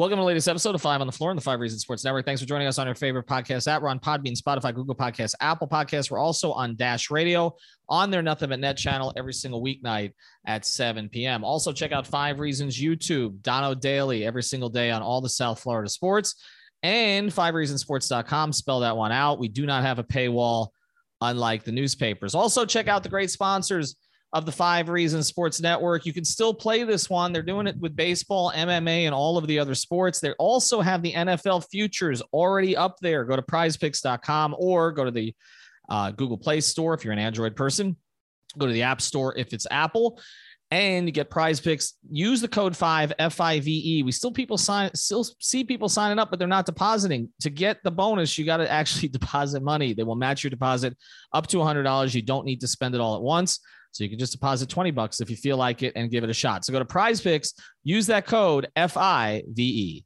Welcome to the latest episode of Five on the Floor on the Five Reasons Sports Network. Thanks for joining us on our favorite podcast app. We're on Podbean, Spotify, Google Podcasts, Apple Podcasts. We're also on Dash Radio on their Nothing But Net channel every single weeknight at 7 p.m. Also, check out Five Reasons YouTube, Dono Daily every single day on all the South Florida sports and fivereasonsports.com. Spell that one out. We do not have a paywall, unlike the newspapers. Also, check out the great sponsors of the Five Reasons Sports Network. You can still play this one. They're doing it with baseball, MMA, and all of the other sports. They also have the NFL futures already up there. Go to prizepicks.com or go to the uh, Google Play Store if you're an Android person. Go to the App Store if it's Apple. And you get prize picks. Use the code five F I V E. We still people sign still see people signing up, but they're not depositing. To get the bonus, you got to actually deposit money. They will match your deposit up to $100. You don't need to spend it all at once. So you can just deposit 20 bucks if you feel like it and give it a shot. So go to prize picks, use that code F I V E.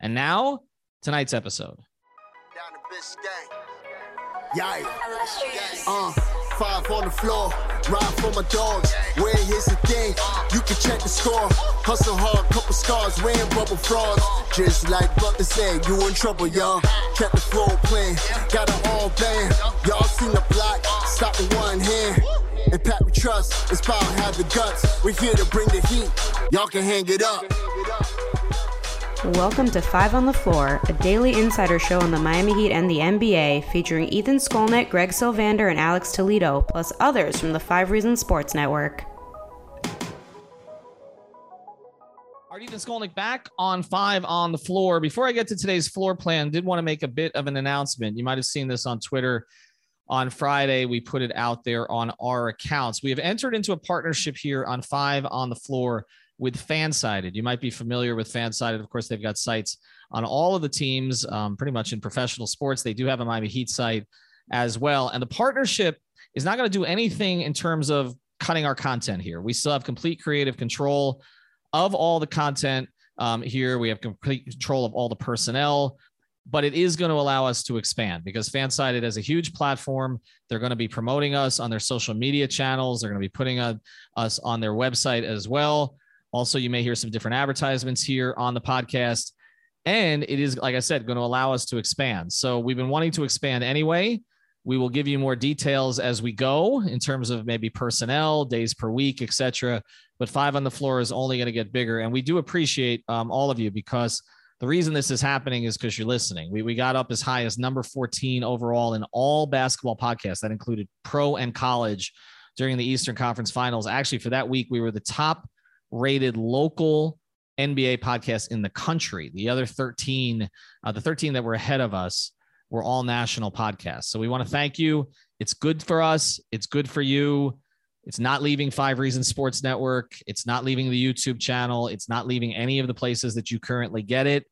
And now, tonight's episode. Yeah. Uh, five on the floor, ride for my dogs. Where here's the thing, you can check the score. Hustle hard, couple scars, wearing bubble frogs. Just like Butler said, you in trouble, y'all. Kept the floor playing, got it all band. Y'all seen the block, stop with one hand. And Pat we trust, it's power have the guts. We're here to bring the heat, y'all can hang it up. Welcome to Five on the Floor, a daily insider show on the Miami Heat and the NBA, featuring Ethan Skolnick, Greg Sylvander, and Alex Toledo, plus others from the Five Reasons Sports Network. Art Ethan Skolnick back on Five on the Floor. Before I get to today's floor plan, did want to make a bit of an announcement. You might have seen this on Twitter on Friday. We put it out there on our accounts. We have entered into a partnership here on Five on the Floor with Fansided. You might be familiar with Fansided. Of course, they've got sites on all of the teams, um, pretty much in professional sports. They do have a Miami Heat site as well. And the partnership is not going to do anything in terms of cutting our content here. We still have complete creative control of all the content um, here. We have complete control of all the personnel but it is going to allow us to expand because Fansided has a huge platform. They're going to be promoting us on their social media channels. They're going to be putting us on their website as well. Also, you may hear some different advertisements here on the podcast. And it is, like I said, going to allow us to expand. So we've been wanting to expand anyway. We will give you more details as we go in terms of maybe personnel, days per week, etc. But five on the floor is only going to get bigger. And we do appreciate um, all of you because – the reason this is happening is because you're listening. We, we got up as high as number 14 overall in all basketball podcasts. That included pro and college during the Eastern Conference Finals. Actually, for that week, we were the top rated local NBA podcast in the country. The other 13, uh, the 13 that were ahead of us, were all national podcasts. So we want to thank you. It's good for us, it's good for you. It's not leaving Five Reasons Sports Network. It's not leaving the YouTube channel. It's not leaving any of the places that you currently get it.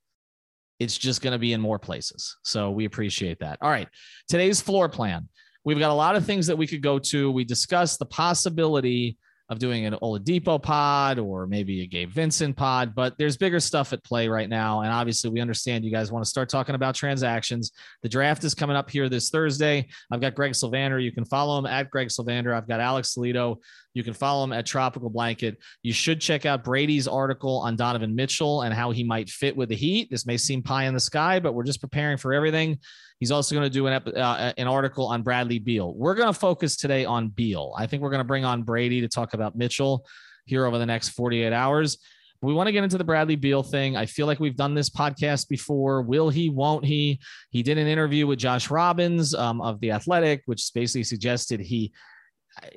It's just going to be in more places. So we appreciate that. All right. Today's floor plan. We've got a lot of things that we could go to. We discussed the possibility of doing an Oladipo pod or maybe a Gabe Vincent pod, but there's bigger stuff at play right now. And obviously, we understand you guys want to start talking about transactions. The draft is coming up here this Thursday. I've got Greg Sylvander. You can follow him at Greg Sylvander. I've got Alex Toledo. You can follow him at Tropical Blanket. You should check out Brady's article on Donovan Mitchell and how he might fit with the Heat. This may seem pie in the sky, but we're just preparing for everything. He's also going to do an, uh, an article on Bradley Beal. We're going to focus today on Beal. I think we're going to bring on Brady to talk about Mitchell here over the next 48 hours. We want to get into the Bradley Beal thing. I feel like we've done this podcast before. Will he? Won't he? He did an interview with Josh Robbins um, of the Athletic, which basically suggested he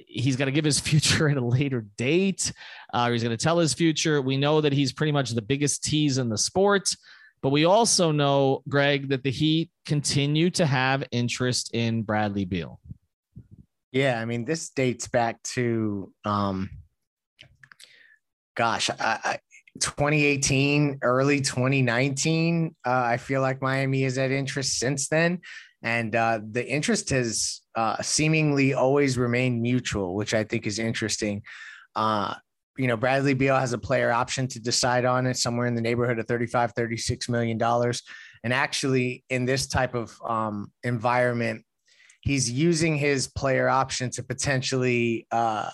he's going to give his future at a later date. Uh, he's going to tell his future. We know that he's pretty much the biggest tease in the sport. But we also know, Greg, that the Heat continue to have interest in Bradley Beal. Yeah, I mean, this dates back to, um, gosh, I, I, 2018, early 2019. Uh, I feel like Miami has had interest since then. And uh, the interest has uh, seemingly always remained mutual, which I think is interesting. Uh, you know, Bradley Beal has a player option to decide on it somewhere in the neighborhood of 35, 36 million dollars. And actually, in this type of um, environment, he's using his player option to potentially, uh,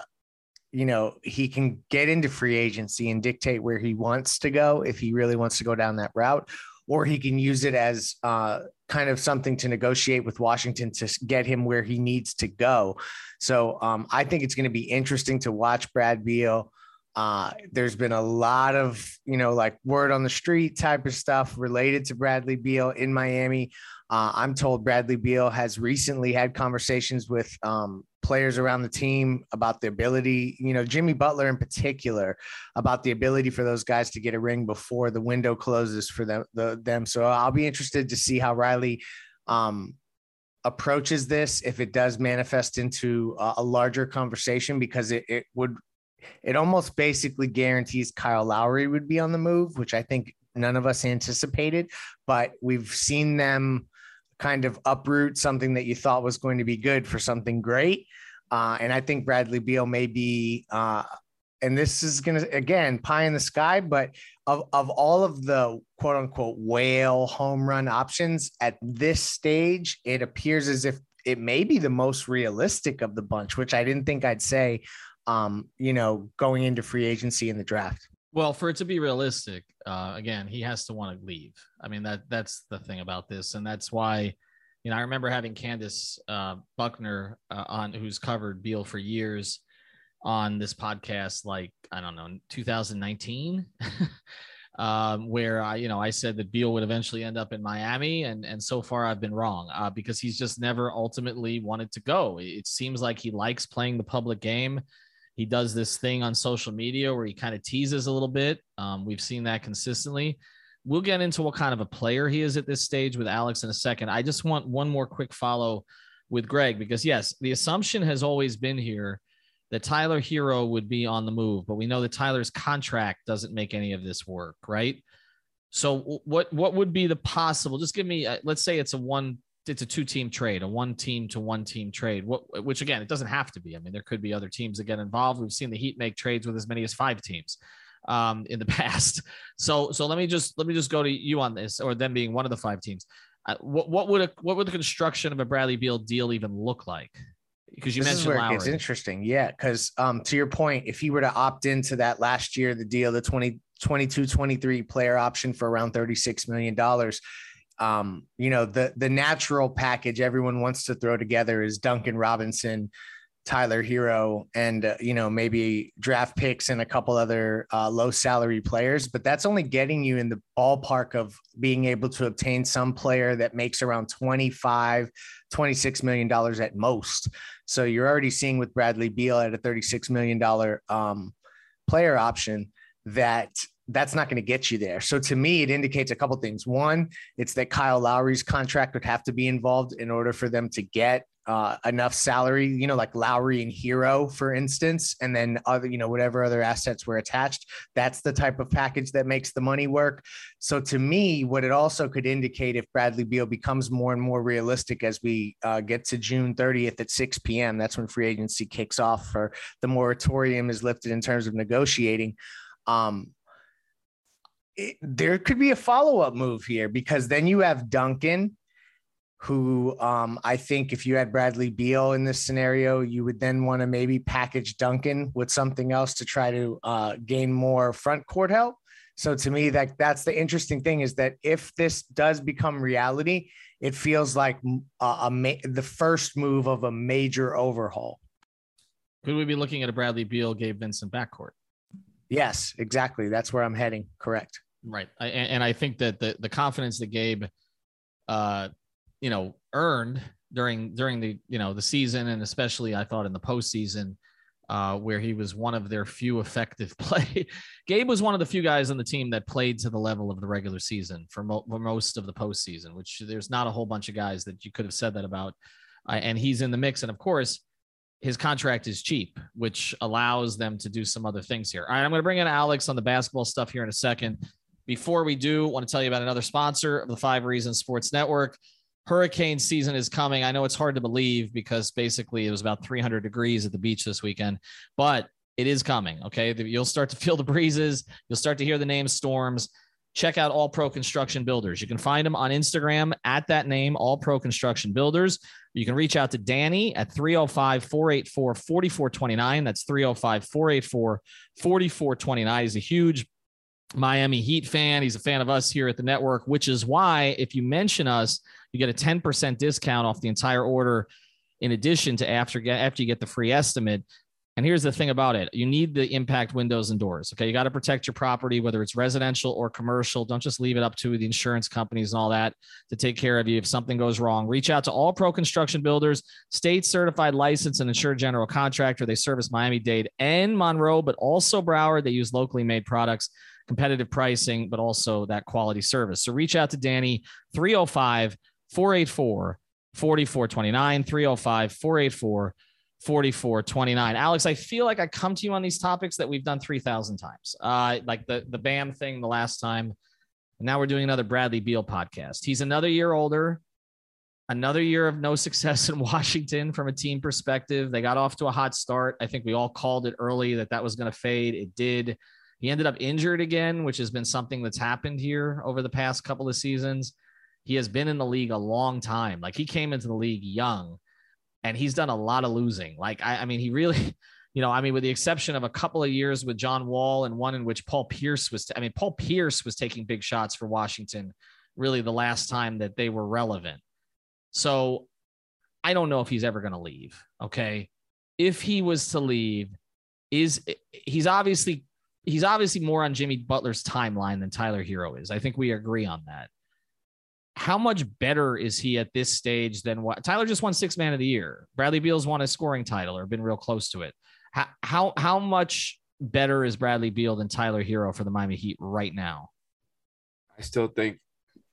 you know, he can get into free agency and dictate where he wants to go if he really wants to go down that route, or he can use it as uh, kind of something to negotiate with Washington to get him where he needs to go. So um, I think it's going to be interesting to watch Brad Beal. Uh, there's been a lot of, you know, like word on the street type of stuff related to Bradley Beal in Miami. Uh, I'm told Bradley Beal has recently had conversations with um, players around the team about the ability, you know, Jimmy Butler in particular, about the ability for those guys to get a ring before the window closes for them. The, them. So I'll be interested to see how Riley um, approaches this if it does manifest into a, a larger conversation because it, it would it almost basically guarantees Kyle Lowry would be on the move, which I think none of us anticipated, but we've seen them kind of uproot something that you thought was going to be good for something great. Uh, and I think Bradley Beal may be, uh, and this is going to, again, pie in the sky, but of, of all of the quote unquote whale home run options at this stage, it appears as if it may be the most realistic of the bunch, which I didn't think I'd say um, you know, going into free agency in the draft? Well, for it to be realistic, uh, again, he has to want to leave. I mean, that that's the thing about this, and that's why, you know, I remember having Candace uh, Buckner uh, on, who's covered Beal for years, on this podcast, like I don't know, 2019. um, where I, you know, I said that Beal would eventually end up in Miami, and and so far I've been wrong uh, because he's just never ultimately wanted to go. It seems like he likes playing the public game. He does this thing on social media where he kind of teases a little bit. Um, we've seen that consistently. We'll get into what kind of a player he is at this stage with Alex in a second. I just want one more quick follow with Greg because, yes, the assumption has always been here that Tyler Herro would be on the move, but we know that Tyler's contract doesn't make any of this work, right? So what what would be the possible? Just give me, uh, let's say it's a one it's a two team trade, a one team to one team trade. What, which again, it doesn't have to be. I mean, there could be other teams that get involved. We've seen the Heat make trades with as many as five teams um, in the past. So, so let me just let me just go to you on this, or them being one of the five teams. Uh, what, what would a what would the construction of a Bradley Beal deal even look like? Because you this mentioned Lowry. it gets interesting, yeah. Because um, to your point, if he were to opt into that last year, the deal, the 20, 22, 23 player option for around thirty six million dollars um, you know, the the natural package everyone wants to throw together is Duncan Robinson, Tyler Herro, and uh, you know maybe draft picks and a couple other uh, low salary players. But that's only getting you in the ballpark of being able to obtain some player that makes around 25, 26 million dollars at most. So you're already seeing with Bradley Beal at a 36 million dollar um, player option that that's not going to get you there. So to me, it indicates a couple things. One, it's that Kyle Lowry's contract would have to be involved in order for them to get uh, enough salary, you know, like Lowry and Herro, for instance, and then other, you know, whatever other assets were attached. That's the type of package that makes the money work. So to me, what it also could indicate if Bradley Beal becomes more and more realistic as we uh, get to June 30th at 6 p.m., that's when free agency kicks off for the moratorium is lifted in terms of negotiating. Um, it, there could be a follow up move here because then you have Duncan, who um, I think if you had Bradley Beal in this scenario, you would then want to maybe package Duncan with something else to try to uh, gain more front court help. So to me, that that's the interesting thing is that if this does become reality, it feels like a, a ma- the first move of a major overhaul. Could we be looking at a Bradley Beal, Gabe Vincent backcourt? Yes, exactly. That's where I'm heading. Correct. Right. I, and I think that the, the confidence that Gabe, uh, you know, earned during, during the, you know, the season, and especially I thought in the postseason, uh, where he was one of their few effective play. Gabe was one of the few guys on the team that played to the level of the regular season for, mo- for most of the postseason, which there's not a whole bunch of guys that you could have said that about. Uh, and he's in the mix. And of course, his contract is cheap, which allows them to do some other things here. All right, I'm going to bring in Alex on the basketball stuff here in a second. Before we do, want to tell you about another sponsor of the Five Reasons Sports Network. Hurricane season is coming. I know it's hard to believe because basically it was about 300 degrees at the beach this weekend, but it is coming. Okay. You'll start to feel the breezes. You'll start to hear the name storms. Check out All Pro Construction Builders. You can find them on Instagram at that name, All Pro Construction Builders. You can reach out to Danny at 305 484 4429. That's 305 484 4429. He's a huge Miami Heat fan. He's a fan of us here at the network, which is why if you mention us, you get a 10% discount off the entire order in addition to after after you get the free estimate. And here's the thing about it you need the impact windows and doors. Okay. You got to protect your property, whether it's residential or commercial. Don't just leave it up to the insurance companies and all that to take care of you if something goes wrong. Reach out to all pro construction builders, state certified license and insured general contractor. They service Miami Dade and Monroe, but also Broward. They use locally made products, competitive pricing, but also that quality service. So reach out to Danny 305 484 4429, 305 484 4429. Alex, I feel like I come to you on these topics that we've done 3,000 times. Uh, like the, the BAM thing the last time. And now we're doing another Bradley Beal podcast. He's another year older, another year of no success in Washington from a team perspective. They got off to a hot start. I think we all called it early that that was going to fade. It did. He ended up injured again, which has been something that's happened here over the past couple of seasons. He has been in the league a long time. Like he came into the league young and he's done a lot of losing. Like, I, I mean, he really, you know, I mean, with the exception of a couple of years with John Wall and one in which Paul Pierce was, I mean, Paul Pierce was taking big shots for Washington really the last time that they were relevant. So I don't know if he's ever going to leave. Okay. If he was to leave, is he's obviously he's obviously more on Jimmy Butler's timeline than Tyler Herro is. I think we agree on that how much better is he at this stage than what Tyler just won six man of the year? Bradley Beal's won a scoring title or been real close to it. How how how much better is Bradley Beal than Tyler Herro for the Miami Heat right now? I still think,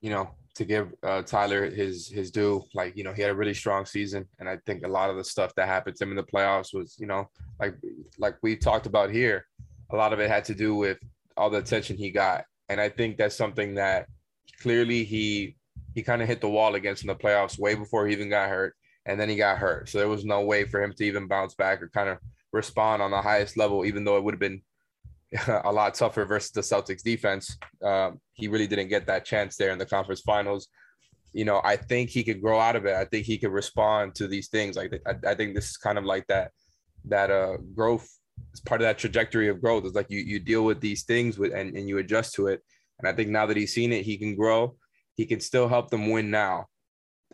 you know, to give uh, Tyler his his due, like you know, he had a really strong season, and I think a lot of the stuff that happened to him in the playoffs was, you know, like like we talked about here, a lot of it had to do with all the attention he got, and I think that's something that clearly he he kind of hit the wall against in the playoffs way before he even got hurt, and then he got hurt. So there was no way for him to even bounce back or kind of respond on the highest level, even though it would have been a lot tougher versus the Celtics defense. Um, he really didn't get that chance there in the conference finals. You know, I think he could grow out of it. I think he could respond to these things. Like I, I think this is kind of like that that uh growth is part of that trajectory of growth. It's like you you deal with these things with and, and you adjust to it. And I think now that he's seen it, he can grow he can still help them win now.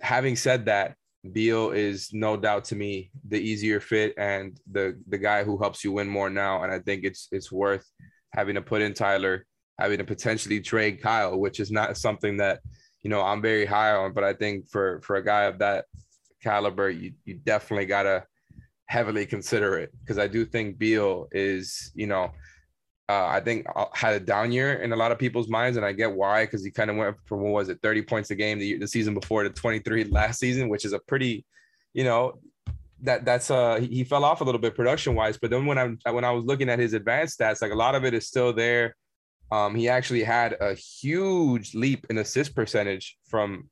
Having said that, Beal is no doubt to me the easier fit and the the guy who helps you win more now. And I think it's it's worth having to put in Tyler, having to potentially trade Kyle, which is not something that you know I'm very high on. But I think for for a guy of that caliber, you you definitely gotta heavily consider it because I do think Beal is you know uh, I think uh, had a down year in a lot of people's minds, and I get why because he kind of went from what was it, 30 points a game the, the season before to 23 last season, which is a pretty, you know, that that's uh he fell off a little bit production wise. But then when I when I was looking at his advanced stats, like a lot of it is still there. Um, he actually had a huge leap in assist percentage from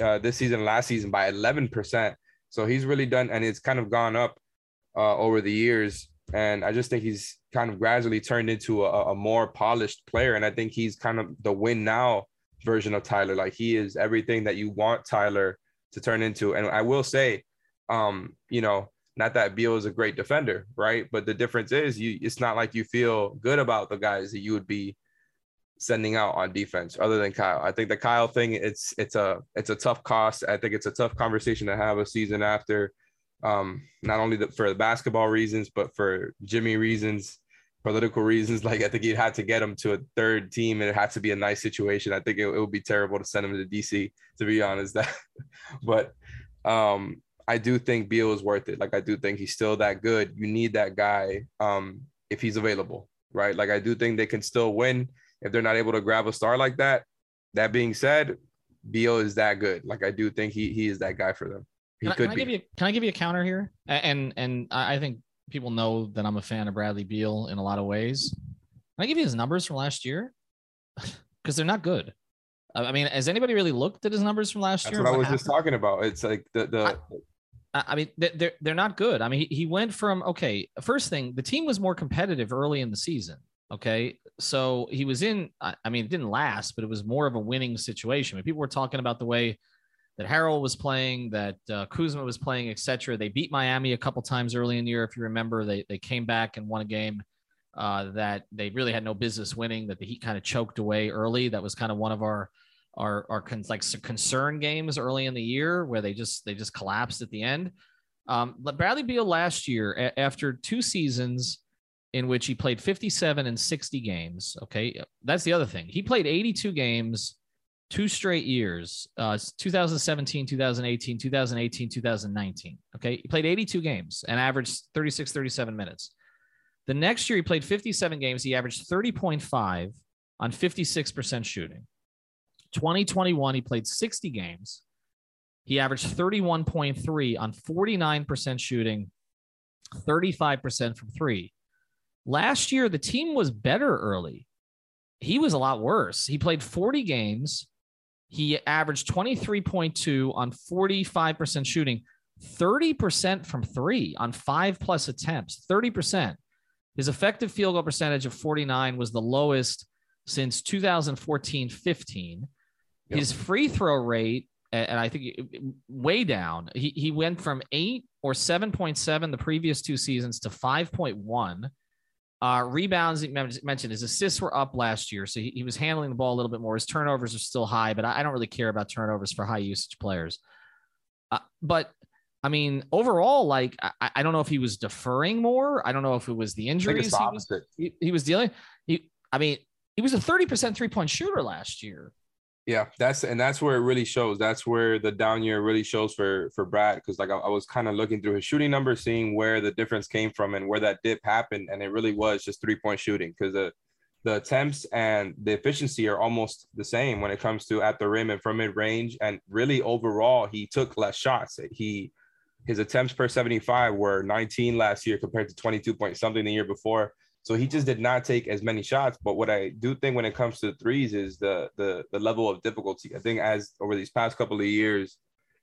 uh, this season last season by 11 percent. So he's really done, and it's kind of gone up uh, over the years. And I just think he's kind of gradually turned into a, a more polished player. And I think he's kind of the win now version of Tyler. Like he is everything that you want Tyler to turn into. And I will say, um, you know, not that Beal is a great defender, right? But the difference is you it's not like you feel good about the guys that you would be sending out on defense other than Kyle. I think the Kyle thing it's it's a it's a tough cost. I think it's a tough conversation to have a season after um, not only the, for the basketball reasons, but for Jimmy reasons, political reasons. Like I think you had to get him to a third team, and it had to be a nice situation. I think it, it would be terrible to send him to DC, to be honest. That, but um, I do think Beal is worth it. Like I do think he's still that good. You need that guy um, if he's available, right? Like I do think they can still win if they're not able to grab a star like that. That being said, Beal is that good. Like I do think he he is that guy for them. He can, I, could can I give you can I give you a counter here? And and I I think people know that I'm a fan of Bradley Beal in a lot of ways. Can I give you his numbers from last year? Because they're not good. I I mean, has anybody really looked at his numbers from last That's year? what I was happened? just talking about. It's like the the I- I I mean, they- they're they're not good. I mean, he, he went from okay. First thing, the team was more competitive early in the season. Okay, so he was in. I I mean, it didn't last, but it was more of a winning situation. I mean, people were talking about the way that Harrell was playing, that uh, Kuzma was playing, etc. They beat Miami a couple times early in the year, if you remember. They they came back and won a game uh, that they really had no business winning. That the Heat kind of choked away early. That was kind of one of our our our con- like concern games early in the year where they just they just collapsed at the end. Um, Bradley Beal last year, a- after two seasons in which he played 57 and 60 games, okay, that's the other thing. He played 82 games two straight years, uh, 2017, 2018, 2018, 2019. Okay, he played 82 games and averaged 36, 37 minutes. The next year, he played 57 games. He averaged 30.5 on 56% shooting. 2021, he played 60 games. He averaged 31.3 on 49% shooting, 35% from three. Last year, the team was better early. He was a lot worse. He played 40 games. He averaged 23.2 on 45% shooting, 30% from three on five plus attempts, 30%. His effective field goal percentage of 49 was the lowest since 2014 15. Yep. His free throw rate, and I think way down, he, he went from eight or 7.7 the previous two seasons to 5.1. Uh, rebounds, he mentioned his assists were up last year, so he, he was handling the ball a little bit more. His turnovers are still high, but I, I don't really care about turnovers for high usage players. Uh, but I mean, overall, like I, I don't know if he was deferring more. I don't know if it was the injuries he was he, he was dealing. He, I mean, he was a thirty percent three point shooter last year. Yeah, that's and that's where it really shows. That's where the down year really shows for for Brad because like I, I was kind of looking through his shooting numbers, seeing where the difference came from and where that dip happened, and it really was just three point shooting because the the attempts and the efficiency are almost the same when it comes to at the rim and from mid range, and really overall he took less shots. He his attempts per 75 were 19 last year compared to 22 point something the year before. So he just did not take as many shots. But what I do think when it comes to threes is the the the level of difficulty. I think as over these past couple of years,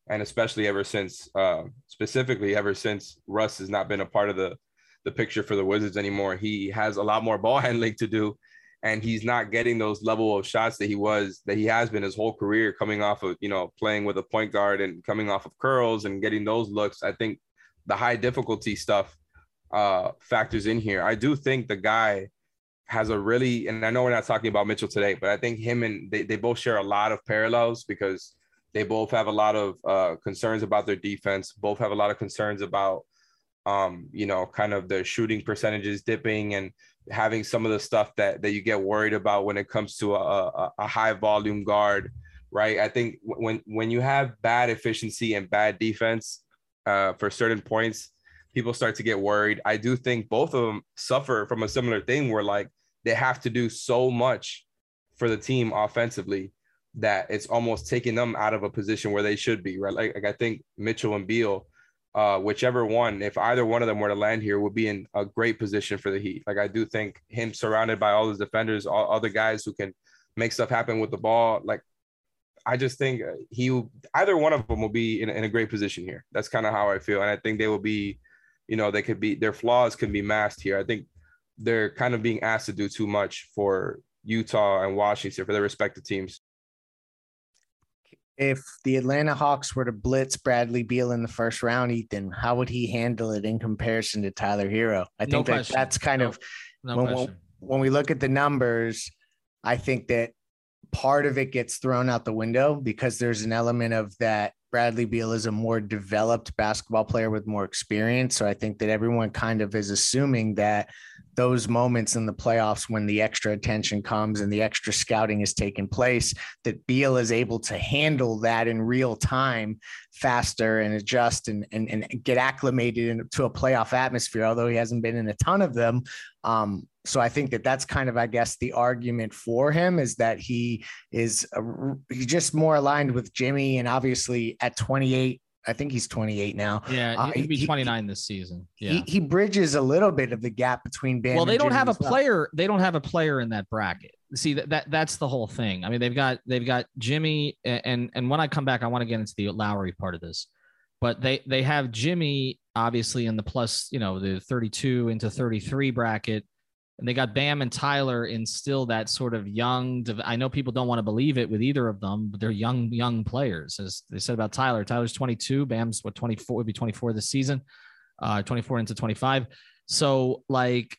and especially ever since, uh, specifically ever since Russ has not been a part of the the picture for the Wizards anymore, he has a lot more ball handling to do, and he's not getting those level of shots that he was that he has been his whole career, coming off of you know playing with a point guard and coming off of curls and getting those looks. I think the high difficulty stuff uh, factors in here. I do think the guy has a really, and I know we're not talking about Mitchell today, but I think him and they, they both share a lot of parallels because they both have a lot of uh, concerns about their defense. Both have a lot of concerns about, um, you know, kind of the shooting percentages dipping and having some of the stuff that that you get worried about when it comes to a, a, a high volume guard, right? I think when when you have bad efficiency and bad defense uh, for certain points, people start to get worried. I do think both of them suffer from a similar thing where like they have to do so much for the team offensively that it's almost taking them out of a position where they should be, right? Like, like I think Mitchell and Beal, uh, whichever one, if either one of them were to land here, would be in a great position for the Heat. Like I do think him surrounded by all his defenders, all other guys who can make stuff happen with the ball. Like I just think he either one of them will be in, in a great position here. That's kind of how I feel, and I think they will be you know, they could be their flaws can be masked here. I think they're kind of being asked to do too much for Utah and Washington for their respective teams. If the Atlanta Hawks were to blitz Bradley Beal in the first round, Ethan, how would he handle it in comparison to Tyler Herro? I No think that question. that's kind No- of No when, question. when we look at the numbers, I think that part of it gets thrown out the window because there's an element of that Bradley Beal is a more developed basketball player with more experience. So I think that everyone kind of is assuming that those moments in the playoffs when the extra attention comes and the extra scouting is taking place, that Beal is able to handle that in real time faster and adjust and, and, and get acclimated to a playoff atmosphere, although he hasn't been in a ton of them. Um, so I think that that's kind of, I guess, the argument for him is that he is a, he's just more aligned with Jimmy, and obviously at 28, I think he's 28 now. Yeah, Uh, he'd be he- 29 this season. Yeah. He, he bridges a little bit of the gap between Bam. well, and they don't Jimmy have a well. player. They don't have a player in that bracket. See that, that that's the whole thing. I mean, they've got they've got Jimmy and and when I come back, I want to get into the Lowry part of this. But they they have Jimmy obviously in the plus, you know, the 32 into 33 bracket. And they got Bam and Tyler in still that sort of young. I know people don't want to believe it with either of them, but they're young, young players. As they said about Tyler, Tyler's 22, Bam's what 24 would be 24 this season, uh, 24 into 25. So like,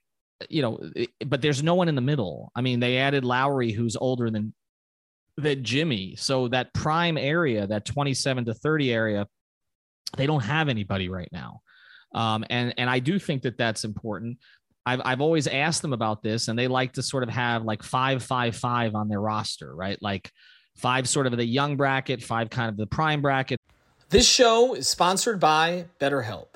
you know, but there's no one in the middle. I mean, they added Lowry, who's older than than Jimmy. So that prime area, that 27 to 30 area, they don't have anybody right now. Um, and and I do think that that's important. I've I've always asked them about this, and they like to sort of have like five five five on their roster, right? Like five sort of the young bracket, five kind of the prime bracket. This show is sponsored by BetterHelp.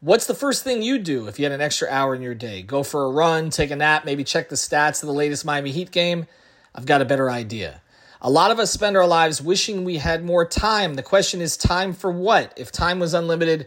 What's the first thing you do if you had an extra hour in your day? Go for a run, take a nap, maybe check the stats of the latest Miami Heat game? I've got a better idea. A lot of us spend our lives wishing we had more time. The question is time for what? If time was unlimited,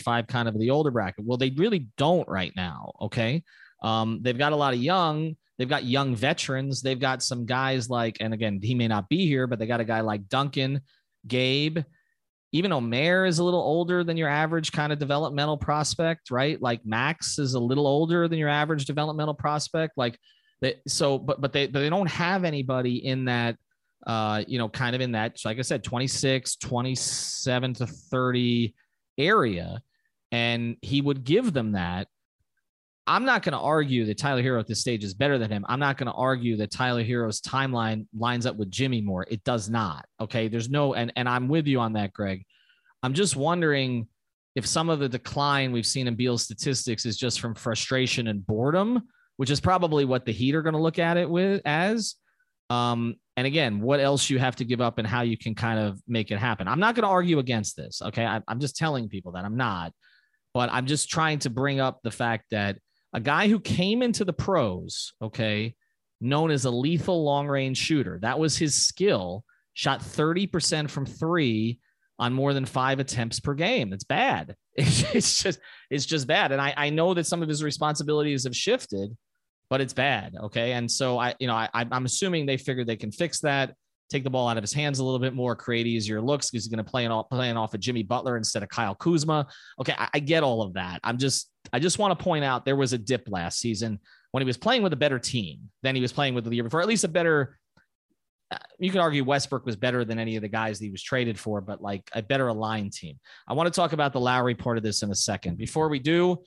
Five kind of the older bracket. Well, they really don't right now. Okay. Um, they've got a lot of young, they've got young veterans. They've got some guys like, and again, he may not be here, but they got a guy like Duncan, Gabe, even Omer is a little older than your average kind of developmental prospect, right? Like Max is a little older than your average developmental prospect. Like they, so, but, but they, but they don't have anybody in that, uh, you know, kind of in that, like I said, 26, 27 to 30 area and he would give them that. I'm not going to argue that Tyler Herro at this stage is better than him. I'm not going to argue that Tyler Herro's timeline lines up with Jimmy Moore. It does not. Okay. There's no, and, and I'm with you on that, Greg. I'm just wondering if some of the decline we've seen in Beal's statistics is just from frustration and boredom, which is probably what the Heat are going to look at it with as. Um, and again, what else you have to give up and how you can kind of make it happen. I'm not going to argue against this. Okay. I, I'm just telling people that I'm not, but I'm just trying to bring up the fact that a guy who came into the pros, okay, known as a lethal long range shooter, that was his skill, shot 30% from three on more than five attempts per game. That's bad. It's just, it's just bad. And I, I know that some of his responsibilities have shifted, but it's bad. Okay. And so I, you know, I, I'm assuming they figured they can fix that, take the ball out of his hands a little bit more, create easier looks because he's going to play off, playing off of Jimmy Butler instead of Kyle Kuzma. Okay. I, I get all of that. I'm just, I just want to point out there was a dip last season when he was playing with a better team than he was playing with the year before, at least a better, uh, you can argue Westbrook was better than any of the guys that he was traded for, but like a better aligned team. I want to talk about the Lowry part of this in a second. Before we do,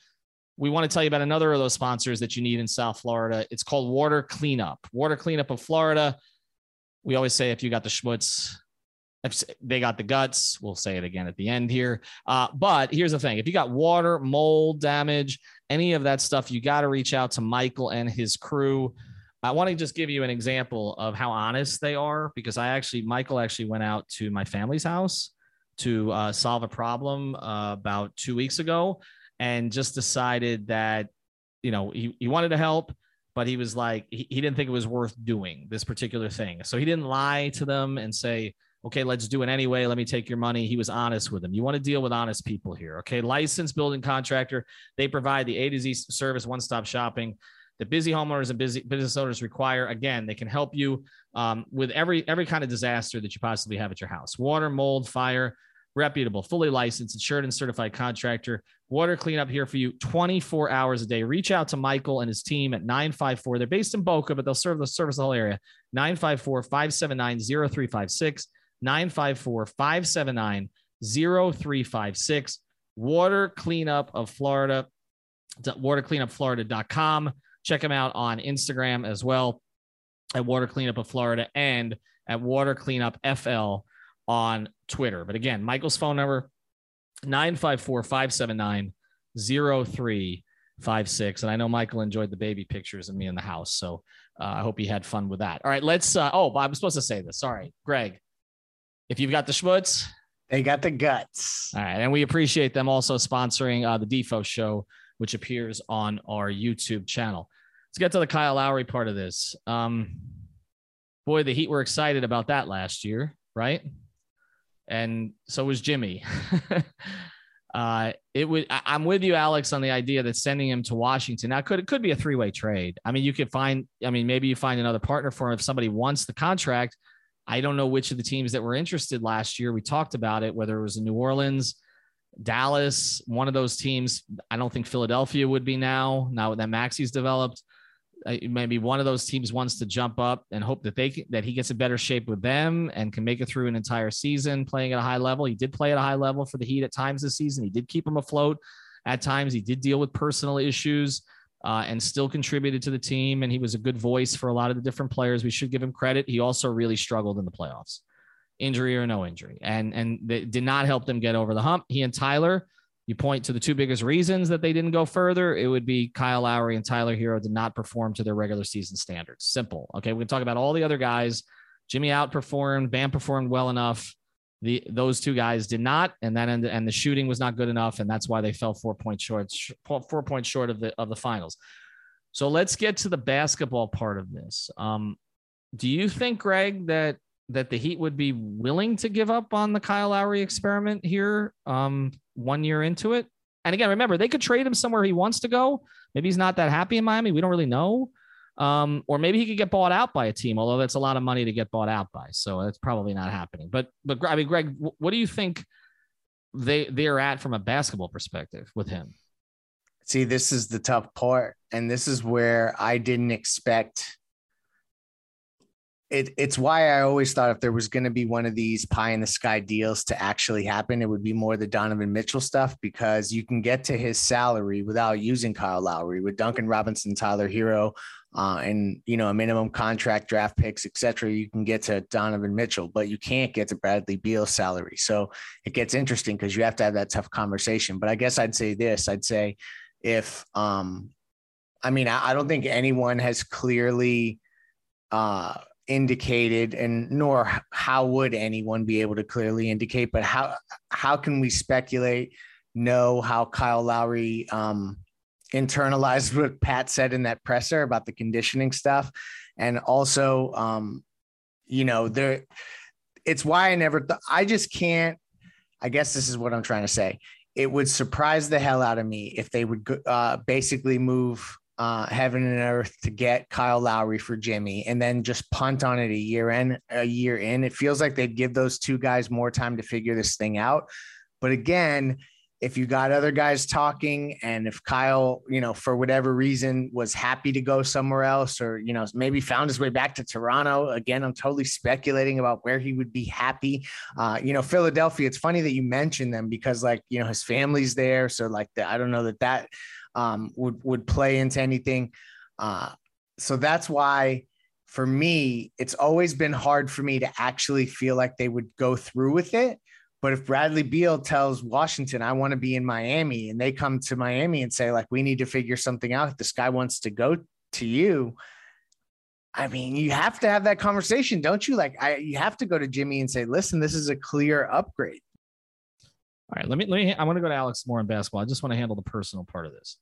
we want to tell you about another of those sponsors that you need in South Florida. It's called Water Cleanup. Water Cleanup of Florida. We always say if you got the schmutz, they got the guts, we'll say it again at the end here. Uh, but here's the thing if you got water, mold damage, any of that stuff, you got to reach out to Michael and his crew. I want to just give you an example of how honest they are because I actually, Michael actually went out to my family's house to uh, solve a problem uh, about two weeks ago and just decided that you know, he, he wanted to help, but he was like, he, he didn't think it was worth doing this particular thing. So he didn't lie to them and say, okay, let's do it anyway. Let me take your money. He was honest with them. You want to deal with honest people here. Okay. Licensed building contractor. They provide the A to Z service, one stop shopping the busy homeowners and busy business owners require. Again, they can help you um, with every every kind of disaster that you possibly have at your house: water, mold, fire. Reputable, fully licensed, insured, and certified contractor. Water cleanup here for you 24 hours a day. Reach out to Michael and his team at 954. They're based in Boca, but they'll serve the service the whole area. 954 579 0356. 954 579 0356. Water Cleanup of Florida, watercleanupflorida.com. Check them out on Instagram as well at Water Cleanup of Florida and at Water Cleanup FL on Twitter. But again, Michael's phone number 954 579 0356. And I know Michael enjoyed the baby pictures of me in the house. So uh, I hope he had fun with that. All right, let's. Uh, oh, I'm supposed to say this. Sorry, Greg. If you've got the schmutz, they got the guts. All right. And we appreciate them also sponsoring uh, the Defo show, which appears on our YouTube channel. Let's get to the Kyle Lowry part of this. Um, boy, the Heat were excited about that last year, right? And so was Jimmy. uh, it would. I, am with you, Alex, on the idea that sending him to Washington now could it could be a three way trade. I mean, you could find. I mean, maybe you find another partner for him if somebody wants the contract. I don't know which of the teams that were interested last year. We talked about it, whether it was New Orleans, Dallas, one of those teams. I don't think Philadelphia would be now, now that Maxey's developed. Maybe one of those teams wants to jump up and hope that they that he gets a better shape with them and can make it through an entire season playing at a high level. He did play at a high level for the Heat at times this season. He did keep them afloat at times. He did deal with personal issues uh, and still contributed to the team. And he was a good voice for a lot of the different players. We should give him credit. He also really struggled in the playoffs, injury or no injury, and and did not help them get over the hump. He and Tyler. You point to the two biggest reasons that they didn't go further. It would be Kyle Lowry and Tyler Herro did not perform to their regular season standards. Simple. Okay. We can talk about all the other guys. Jimmy outperformed, Bam performed well enough the those two guys did not, and then and, and the shooting was not good enough, and that's why they fell four points short, four points short of the of the finals. So let's get to the basketball part of this. Um, do you think, Greg, that that the Heat would be willing to give up on the Kyle Lowry experiment here um, one year into it? And again, remember they could trade him somewhere he wants to go. Maybe he's not that happy in Miami. We don't really know. Um, or maybe he could get bought out by a team, although that's a lot of money to get bought out by. So that's probably not happening. But but I mean, Greg, what do you think they they're at from a basketball perspective with him? See, this is the tough part, and this is where I didn't expect. It, it's why I always thought if there was going to be one of these pie in the sky deals to actually happen, it would be more the Donovan Mitchell stuff because you can get to his salary without using Kyle Lowry with Duncan Robinson, Tyler Herro, uh, and you know a minimum contract, draft picks, etc. You can get to Donovan Mitchell, but you can't get to Bradley Beal's salary. So it gets interesting because you have to have that tough conversation. But I guess I'd say this: I'd say if, um, I mean, I, I don't think anyone has clearly uh, indicated, and nor how would anyone be able to clearly indicate, but how how can we speculate? Know how Kyle Lowry um, internalized what Pat said in that presser about the conditioning stuff. And also, um, you know, there, it's why I never, th- I just can't, I guess this is what I'm trying to say. It would surprise the hell out of me if they would uh, basically move uh, heaven and earth to get Kyle Lowry for Jimmy and then just punt on it a year in, a year in. It feels like they'd give those two guys more time to figure this thing out. But again, if you got other guys talking and if Kyle, you know, for whatever reason was happy to go somewhere else or, you know, maybe found his way back to Toronto, again, I'm totally speculating about where he would be happy. Uh, you know, Philadelphia, it's funny that you mentioned them because like, you know, his family's there. So like the, I don't know that that um, would, would play into anything. Uh, so that's why for me, it's always been hard for me to actually feel like they would go through with it but if Bradley Beal tells Washington, I want to be in Miami, and they come to Miami and say, like, we need to figure something out. If this guy wants to go to you, I mean, you have to have that conversation, don't you? Like, I you have to go to Jimmy and say, listen, this is a clear upgrade. All right, let me let me. I want to go to Alex more in basketball. I just want to handle the personal part of this.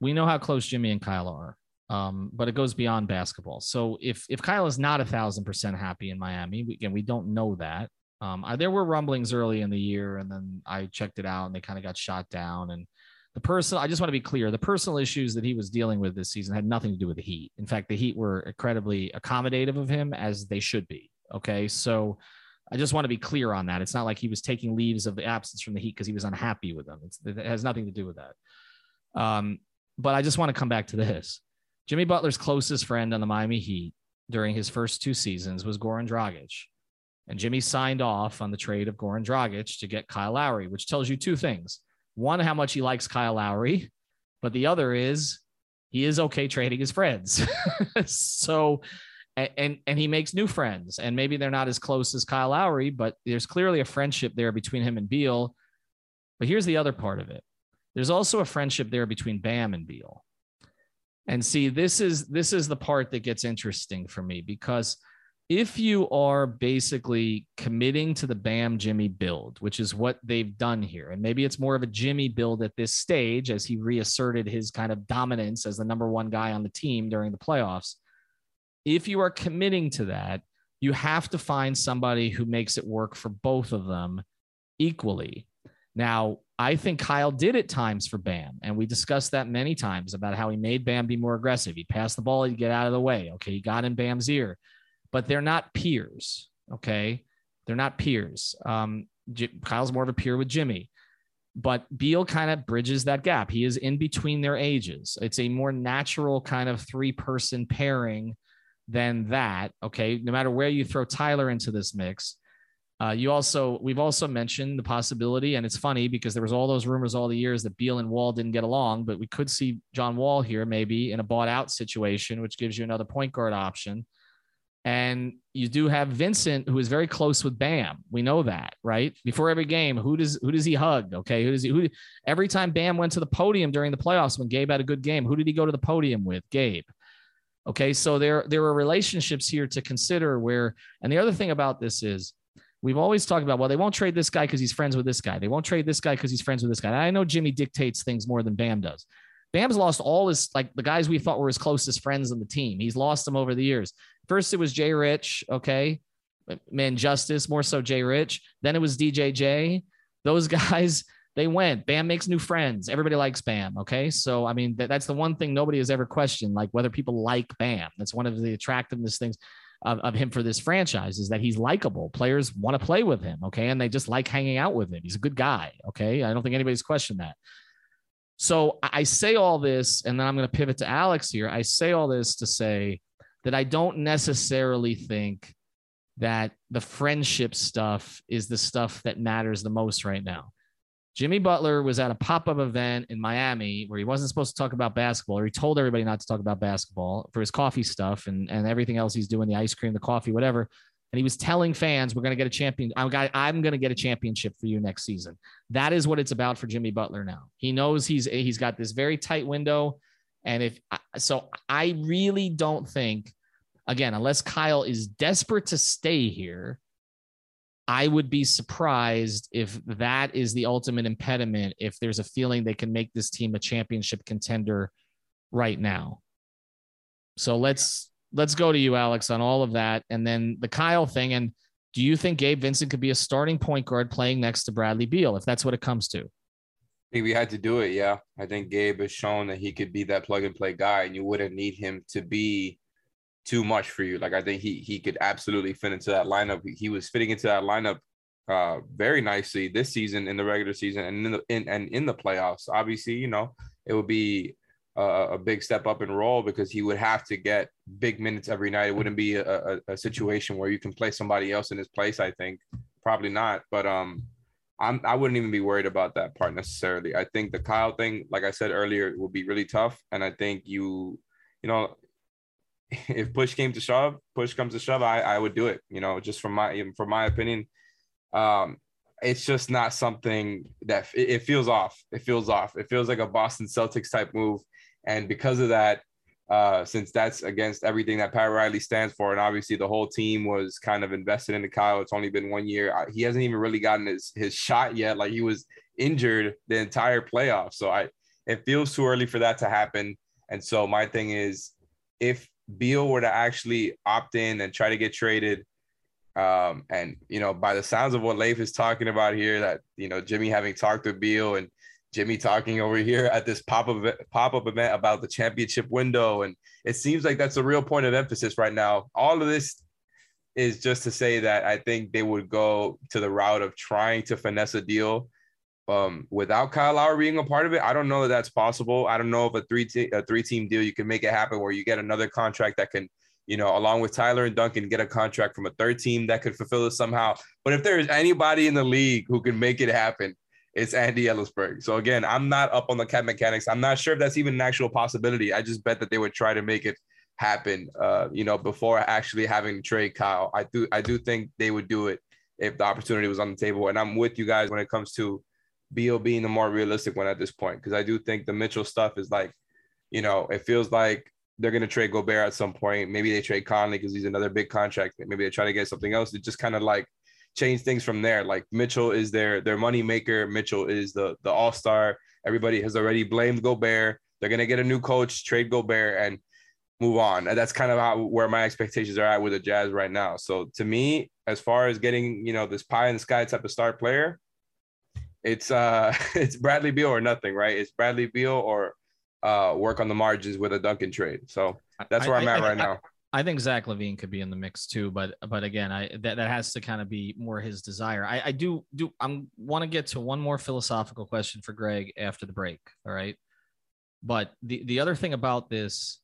we know how close Jimmy and Kyle are. Um, but it goes beyond basketball. So if if Kyle is not a thousand percent happy in Miami, we, again, we don't know that. Um, I, there were rumblings early in the year, and then I checked it out, and they kind of got shot down. And the personal, I just want to be clear, the personal issues that he was dealing with this season had nothing to do with the Heat. In fact, the Heat were incredibly accommodative of him, as they should be. Okay, so I just want to be clear on that. It's not like he was taking leaves of the absence from the Heat because he was unhappy with them. It's, it has nothing to do with that. Um, but I just want to come back to this. Jimmy Butler's closest friend on the Miami Heat during his first two seasons was Goran Dragic. And Jimmy signed off on the trade of Goran Dragic to get Kyle Lowry, which tells you two things. One, how much he likes Kyle Lowry, but the other is he is okay trading his friends. so and and he makes new friends. And maybe they're not as close as Kyle Lowry, but there's clearly a friendship there between him and Beal. But here's the other part of it. There's also a friendship there between Bam and Beal. And see, this is this is the part that gets interesting for me because if you are basically committing to the Bam Jimmy build, which is what they've done here, and maybe it's more of a Jimmy build at this stage as he reasserted his kind of dominance as the number one guy on the team during the playoffs. If you are committing to that, you have to find somebody who makes it work for both of them equally. Now, I think Kyle did at times for Bam, and we discussed that many times about how he made Bam be more aggressive. He passed the ball, he'd get out of the way. Okay, he got in Bam's ear, but they're not peers. Okay, they're not peers. Um, J- Kyle's more of a peer with Jimmy, but Beal kind of bridges that gap. He is in between their ages. It's a more natural kind of three person pairing than that. Okay, no matter where you throw Tyler into this mix uh, you also, we've also mentioned the possibility, and it's funny because there was all those rumors all the years that Beal and Wall didn't get along, but we could see John Wall here maybe in a bought out situation, which gives you another point guard option. And you do have Vincent, who is very close with Bam. We know that, right? Before every game, who does who does he hug? Okay, who does he? Who every time Bam went to the podium during the playoffs when Gabe had a good game, who did he go to the podium with? Gabe. Okay, so there there are relationships here to consider. Where and the other thing about this is we've always talked about, well, they won't trade this guy because he's friends with this guy. They won't trade this guy because he's friends with this guy. And I know Jimmy dictates things more than Bam does. Bam's lost all his like the guys we thought were his closest friends on the team. He's lost them over the years. First, it was Jay Rich, okay, man, Justise more so Jay Rich. Then it was DJJ. Those guys they went. Bam makes new friends. Everybody likes Bam. Okay, so I mean that's the one thing nobody has ever questioned, like whether people like Bam. That's one of the attractiveness things of, of him for this franchise is that he's likable. Players want to play with him, okay, and they just like hanging out with him. He's a good guy, okay. I don't think anybody's questioned that. So I say all this, and then I'm going to pivot to Alex here. I say all this to say that I don't necessarily think that the friendship stuff is the stuff that matters the most right now. Jimmy Butler was at a pop up event in Miami where he wasn't supposed to talk about basketball, or he told everybody not to talk about basketball for his coffee stuff and, and everything else he's doing the ice cream, the coffee, whatever. And he was telling fans, We're going to get a champion. I'm, I'm going to get a championship for you next season. That is what it's about for Jimmy Butler now. He knows he's he's got this very tight window. And if so, I really don't think, again, unless Kyle is desperate to stay here, I would be surprised if that is the ultimate impediment, if there's a feeling they can make this team a championship contender right now. So let's let's go to you, Alex, on all of that. And then the Kyle thing. And do you think Gabe Vincent could be a starting point guard playing next to Bradley Beal if that's what it comes to? I think we had to do it. Yeah. I think Gabe has shown that he could be that plug and play guy, and you wouldn't need him to be too much for you. Like I think he he could absolutely fit into that lineup. He was fitting into that lineup uh very nicely this season in the regular season and in the in and in the playoffs. Obviously, you know, it would be a, a big step up in role because he would have to get big minutes every night. It wouldn't be a, a, a situation where you can play somebody else in his place. I think probably not, but um. I'm, I wouldn't even be worried about that part necessarily. I think the Kyle thing, like I said earlier, will be really tough. And I think you, you know, if push came to shove, push comes to shove, I, I would do it. You know, just from my from my opinion, um, it's just not something that it, it, feels off. It feels off. It feels like a Boston Celtics type move, and because of that, uh, since that's against everything that Pat Riley stands for, and obviously the whole team was kind of invested into Kyle. It's only been one year. He hasn't even really gotten his his shot yet. Like he was injured the entire playoff. So I it feels too early for that to happen. And so my thing is, if Beal were to actually opt in and try to get traded, um, and you know, by the sounds of what Leif is talking about here, that you know Jimmy having talked with Beal and Jimmy talking over here at this pop up pop up event about the championship window, and it seems like that's a real point of emphasis right now. All of this is just to say that I think they would go to the route of trying to finesse a deal um, without Kyle Lowry being a part of it. I don't know that that's possible. I don't know if a three te- a three team deal you can make it happen where you get another contract that can, you know, along with Tyler and Duncan, get a contract from a third team that could fulfill it somehow. But if there is anybody in the league who can make it happen, it's Andy Elisburg. So again, I'm not up on the cap mechanics. I'm not sure if that's even an actual possibility. I just bet that they would try to make it happen. Uh, you know, before actually having to trade Kyle. I do I do think they would do it if the opportunity was on the table. And I'm with you guys when it comes to Beal being the more realistic one at this point because I do think the Mitchell stuff is like, you know, it feels like they're going to trade Gobert at some point. Maybe they trade Conley because he's another big contract. Maybe they try to get something else. It just kind of like change things from there. Like Mitchell is their their money maker. Mitchell is the the all star. Everybody has already blamed Gobert. They're gonna get a new coach, trade Gobert, and move on. And that's kind of how where my expectations are at with the Jazz right now. So to me, as far as getting you know this pie in the sky type of star player, it's uh it's Bradley Beal or nothing, right? It's Bradley Beal or uh work on the margins with a Duncan trade. So that's where I, am at I, right I, now. I think Zach LaVine could be in the mix too, but but again, I that, that has to kind of be more his desire. I, I do do I'm want to get to one more philosophical question for Greg after the break. All right. But the the other thing about this,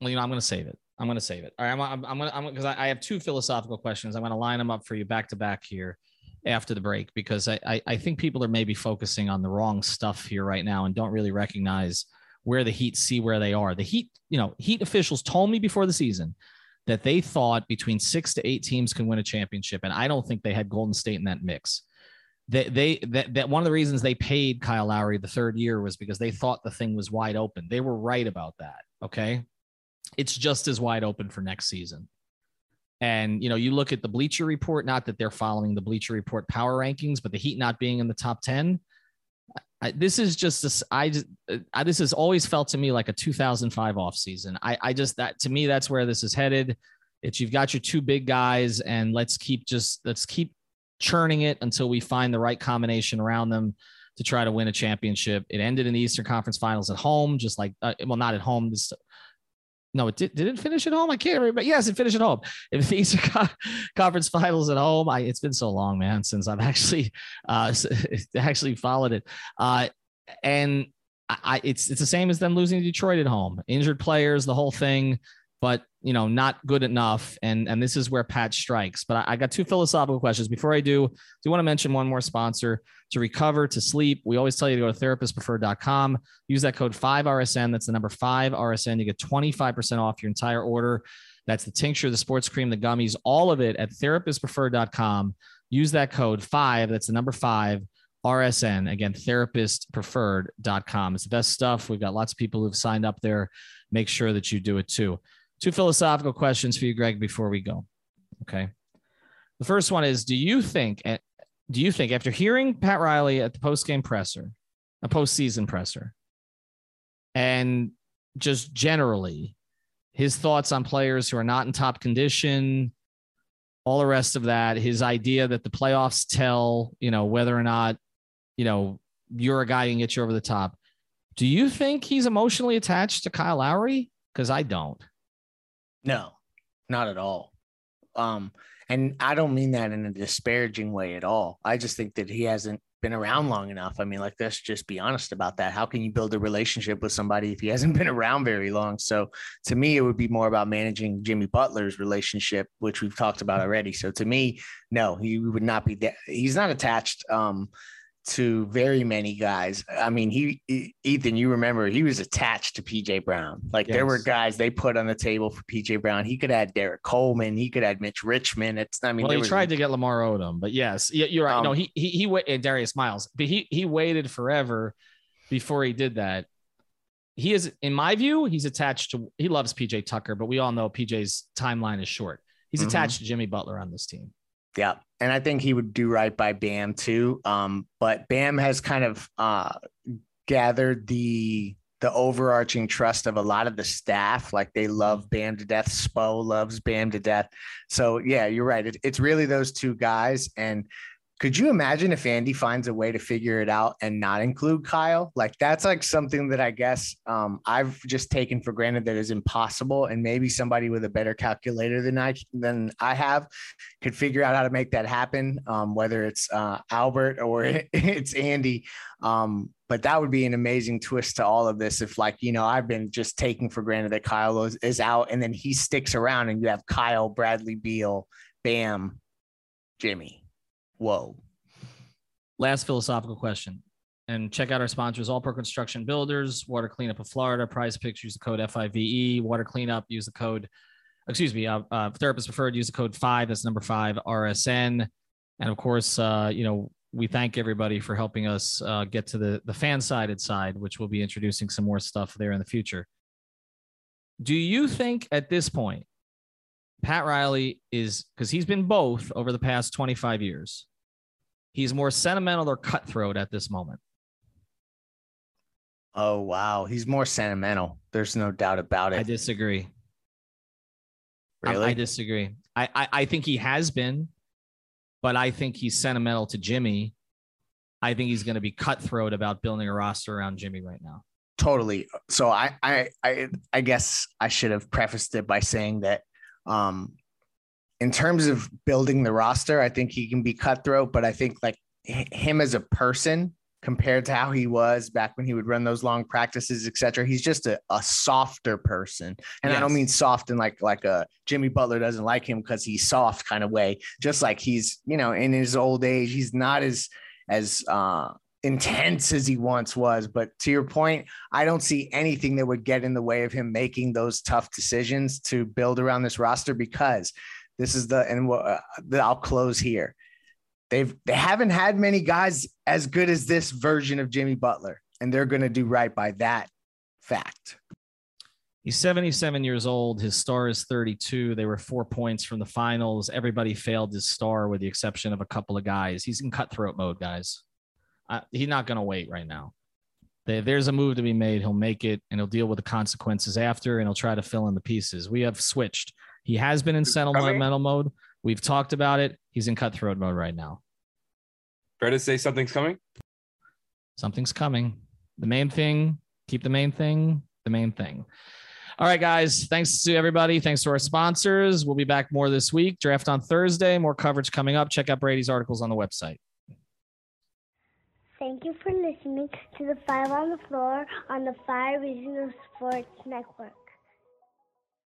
well, you know, I'm gonna save it. I'm gonna save it. All right, I'm I'm, I'm gonna I'm because I, I have two philosophical questions. I'm gonna line them up for you back to back here after the break because I, I I think people are maybe focusing on the wrong stuff here right now and don't really recognize where the Heat see where they are. The Heat, you know, Heat officials told me before the season that they thought between six to eight teams can win a championship, and I don't think they had Golden State in that mix. They, they that, that one of the reasons they paid Kyle Lowry the third year was because they thought the thing was wide open. They were right about that. Okay, it's just as wide open for next season. And you know, you look at the Bleacher Report. Not that they're following the Bleacher Report power rankings, but the Heat not being in the top ten I, this is just this. I just uh, I, this has always felt to me like a 2005 offseason. I I just that to me that's where this is headed. It's you've got your two big guys, and let's keep just let's keep churning it until we find the right combination around them to try to win a championship. It ended in the Eastern Conference Finals at home, just like uh, well, not at home. This no, it did, did it finish at home? I can't remember. But yes, it finished at home. If the Eastern Conference Finals at home, I, it's been so long, man, since I've actually uh, actually followed it. Uh, and I, it's it's the same as them losing to Detroit at home. Injured players, the whole thing but you know, not good enough. And and this is where Pat strikes. But I, I got two philosophical questions. Before I do, do you want to mention one more sponsor to recover to sleep. We always tell you to go to therapistpreferred.com. Use that code 5RSN. That's the number 5RSN. You get 25% off your entire order. That's the tincture, the sports cream, the gummies, all of it at therapistpreferred.com. Use that code 5. That's the number 5 RSN. Again, therapistpreferred.com. It's the best stuff. We've got lots of people who've signed up there. Make sure that you do it too two philosophical questions for you, Greg, before we go. Okay. The first one is Do you think, do you think after hearing Pat Riley at the post game presser, a postseason presser, and just generally his thoughts on players who are not in top condition, all the rest of that, his idea that the playoffs tell, you know, whether or not, you know, you're a guy who can get you over the top. Do you think he's emotionally attached to Kyle Lowry? Because I don't. No, not at all. Um, and I don't mean that in a disparaging way at all. I just think that he hasn't been around long enough. I mean, like, let's just be honest about that. How can you build a relationship with somebody if he hasn't been around very long? So to me, it would be more about managing Jimmy Butler's relationship, which we've talked about already. So to me, no, he would not be that. He's not attached. Um, to very many guys. I mean, he, Ethan, you remember he was attached to PJ Brown. Like yes. there were guys they put on the table for PJ Brown. He could add Derrick Coleman. He could add Mitch Richmond. It's I mean, well, he was, tried to get Lamar Odom, but yes, you're right. Um, no, he he he wait and Darius Miles, but he he waited forever before he did that. He is, in my view, he's attached to. He loves PJ Tucker, but we all know PJ's timeline is short. He's mm-hmm. attached to Jimmy Butler on this team. Yeah. And I think he would do right by Bam too. Um, but Bam has kind of uh, gathered the the overarching trust of a lot of the staff. Like they love Bam to death. Spo loves Bam to death. So yeah, you're right. It, it's really those two guys. And could you imagine if Andy finds a way to figure it out and not include Kyle? Like that's like something that I guess um, I've just taken for granted that is impossible, and maybe somebody with a better calculator than I than I have could figure out how to make that happen. Um, whether it's uh, Albert or it's Andy, um, but that would be an amazing twist to all of this. If like you know I've been just taking for granted that Kyle is, is out, and then he sticks around, and you have Kyle, Bradley Beal, Bam, Jimmy. Whoa. Last philosophical question. And check out our sponsors, All Pro Construction Builders, Water Cleanup of Florida, PrizePicks, use the code FIVE, Water Cleanup, use the code, excuse me, uh, uh, Therapist Preferred, use the code five, that's number five, RSN. And of course, uh, you know, we thank everybody for helping us uh, get to the, the FanSided side, which we'll be introducing some more stuff there in the future. Do you think at this point, Pat Riley is, because he's been both over the past 25 years, He's more sentimental or cutthroat at this moment. Oh wow, he's more sentimental. There's no doubt about it. I disagree. Really? I, I disagree. I, I I think he has been, but I think he's sentimental to Jimmy. I think he's going to be cutthroat about building a roster around Jimmy right now. Totally. So I I I I guess I should have prefaced it by saying that um in terms of building the roster, I think he can be cutthroat, but I think like him as a person compared to how he was back when he would run those long practices, etc. He's just a, a softer person. And yes. I don't mean soft in like like a Jimmy Butler doesn't like him because he's soft kind of way. Just like he's, you know, in his old age, he's not as as uh intense as he once was. But to your point, I don't see anything that would get in the way of him making those tough decisions to build around this roster because this is the and uh, I'll close here. They've they haven't had many guys as good as this version of Jimmy Butler, and they're going to do right by that fact. He's 77 years old. His star is 32. They were four points from the finals. Everybody failed his star with the exception of a couple of guys. He's in cutthroat mode, guys. Uh, he's not going to wait right now. There's a move to be made. He'll make it and he'll deal with the consequences after and he'll try to fill in the pieces. We have switched. He has been in sentimental mode. We've talked about it. He's in cutthroat mode right now. Fair to say something's coming? Something's coming. The main thing, keep the main thing, the main thing. All right, guys. Thanks to everybody. Thanks to our sponsors. We'll be back more this week. Draft on Thursday. More coverage coming up. Check out Brady's articles on the website. Thank you for listening to the Five on the Floor on the Five Regional Sports Network.